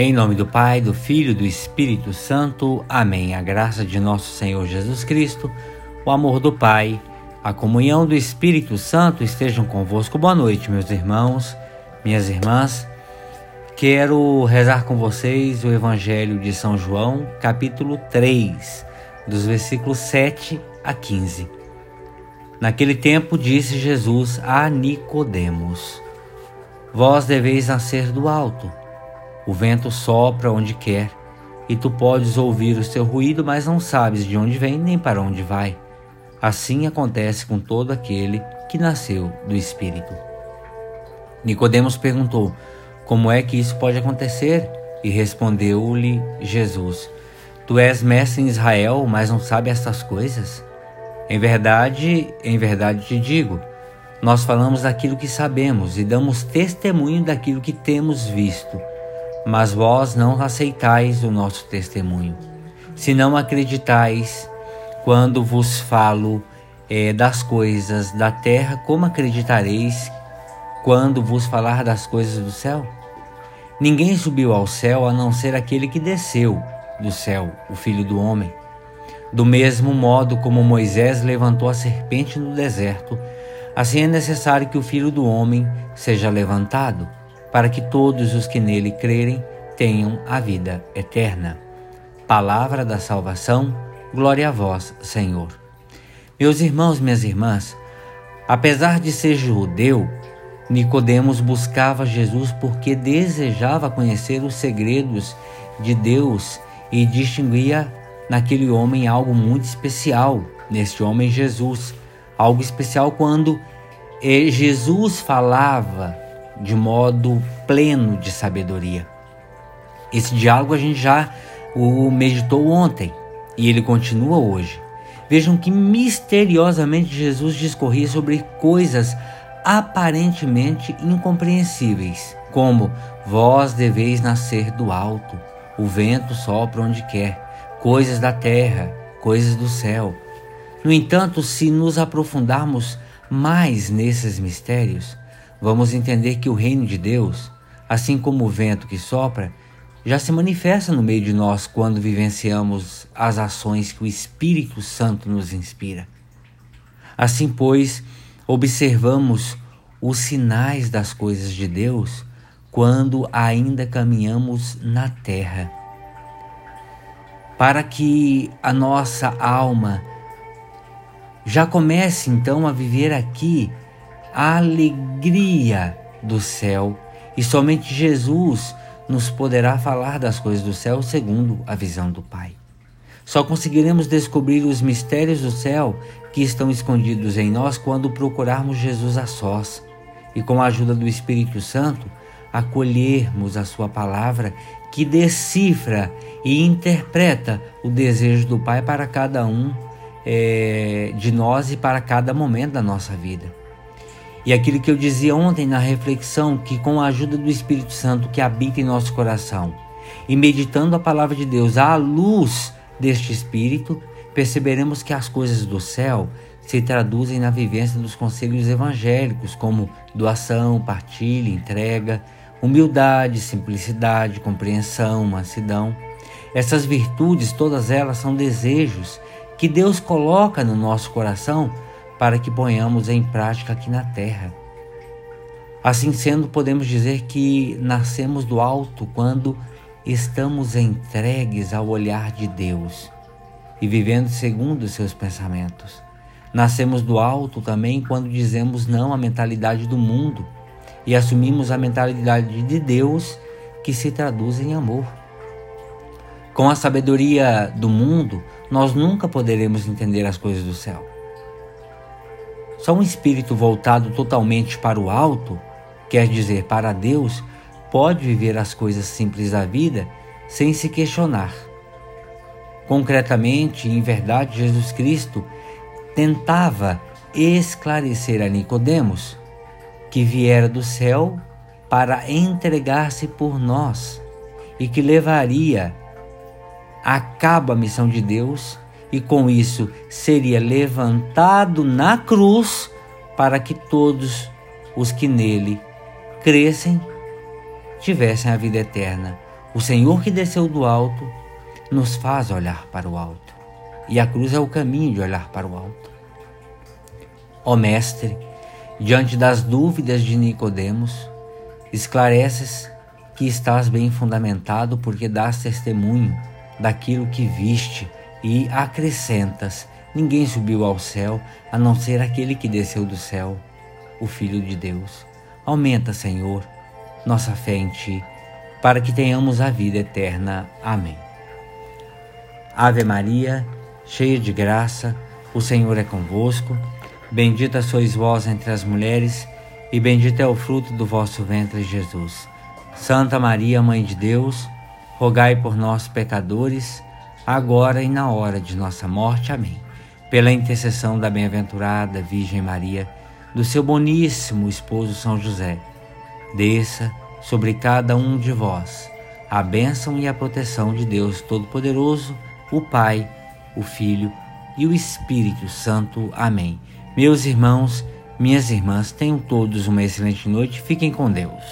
Em nome do Pai, do Filho e do Espírito Santo. Amém. A graça de nosso Senhor Jesus Cristo, o amor do Pai, a comunhão do Espírito Santo estejam convosco. Boa noite, meus irmãos, minhas irmãs. Quero rezar com vocês o Evangelho de São João, capítulo 3, dos versículos 7 a 15. Naquele tempo disse Jesus a Nicodemos: Vós deveis nascer do alto. O vento sopra onde quer, e tu podes ouvir o seu ruído, mas não sabes de onde vem nem para onde vai. Assim acontece com todo aquele que nasceu do Espírito. Nicodemos perguntou: Como é que isso pode acontecer? E respondeu-lhe Jesus: Tu és mestre em Israel, mas não sabe estas coisas? Em verdade, em verdade te digo, nós falamos daquilo que sabemos e damos testemunho daquilo que temos visto mas vós não aceitais o nosso testemunho. Se não acreditais quando vos falo é, das coisas da terra, como acreditareis quando vos falar das coisas do céu? Ninguém subiu ao céu a não ser aquele que desceu do céu, o Filho do Homem. Do mesmo modo como Moisés levantou a serpente no deserto, assim é necessário que o Filho do Homem seja levantado para que todos os que nele crerem tenham a vida eterna. Palavra da salvação, glória a vós, Senhor. Meus irmãos, minhas irmãs, apesar de ser judeu, Nicodemos buscava Jesus porque desejava conhecer os segredos de Deus e distinguia naquele homem algo muito especial, neste homem Jesus, algo especial quando eh, Jesus falava de modo pleno de sabedoria. Esse diálogo a gente já o meditou ontem e ele continua hoje. Vejam que misteriosamente Jesus discorria sobre coisas aparentemente incompreensíveis, como vós deveis nascer do alto, o vento sopra onde quer, coisas da terra, coisas do céu. No entanto, se nos aprofundarmos mais nesses mistérios, vamos entender que o reino de Deus, assim como o vento que sopra, já se manifesta no meio de nós quando vivenciamos as ações que o Espírito Santo nos inspira. Assim, pois, observamos os sinais das coisas de Deus quando ainda caminhamos na terra. Para que a nossa alma já comece então a viver aqui a alegria do céu e somente Jesus nos poderá falar das coisas do céu segundo a visão do Pai. Só conseguiremos descobrir os mistérios do céu que estão escondidos em nós quando procurarmos Jesus a sós e, com a ajuda do Espírito Santo, acolhermos a Sua palavra que decifra e interpreta o desejo do Pai para cada um é, de nós e para cada momento da nossa vida. E aquilo que eu dizia ontem na reflexão, que com a ajuda do Espírito Santo que habita em nosso coração e meditando a palavra de Deus à luz deste Espírito, perceberemos que as coisas do céu se traduzem na vivência dos conselhos evangélicos, como doação, partilha, entrega, humildade, simplicidade, compreensão, mansidão. Essas virtudes, todas elas são desejos que Deus coloca no nosso coração para que ponhamos em prática aqui na terra. Assim sendo, podemos dizer que nascemos do alto quando estamos entregues ao olhar de Deus e vivendo segundo os seus pensamentos. Nascemos do alto também quando dizemos não à mentalidade do mundo e assumimos a mentalidade de Deus que se traduz em amor. Com a sabedoria do mundo, nós nunca poderemos entender as coisas do céu. Só um espírito voltado totalmente para o alto, quer dizer, para Deus, pode viver as coisas simples da vida sem se questionar. Concretamente, em verdade, Jesus Cristo tentava esclarecer a Nicodemos que viera do céu para entregar-se por nós e que levaria a cabo a missão de Deus e com isso seria levantado na cruz para que todos os que nele crescem tivessem a vida eterna. O Senhor que desceu do alto nos faz olhar para o alto, e a cruz é o caminho de olhar para o alto. Ó Mestre, diante das dúvidas de Nicodemos, esclareces que estás bem fundamentado porque dás testemunho daquilo que viste e acrescentas: ninguém subiu ao céu a não ser aquele que desceu do céu, o Filho de Deus. Aumenta, Senhor, nossa fé em Ti, para que tenhamos a vida eterna. Amém. Ave Maria, cheia de graça, o Senhor é convosco. Bendita sois vós entre as mulheres, e bendito é o fruto do vosso ventre, Jesus. Santa Maria, Mãe de Deus, rogai por nós, pecadores, agora e na hora de nossa morte. Amém. Pela intercessão da bem-aventurada Virgem Maria, do seu boníssimo esposo São José, desça sobre cada um de vós a bênção e a proteção de Deus Todo-Poderoso, o Pai, o Filho e o Espírito Santo. Amém. Meus irmãos, minhas irmãs, tenham todos uma excelente noite. Fiquem com Deus.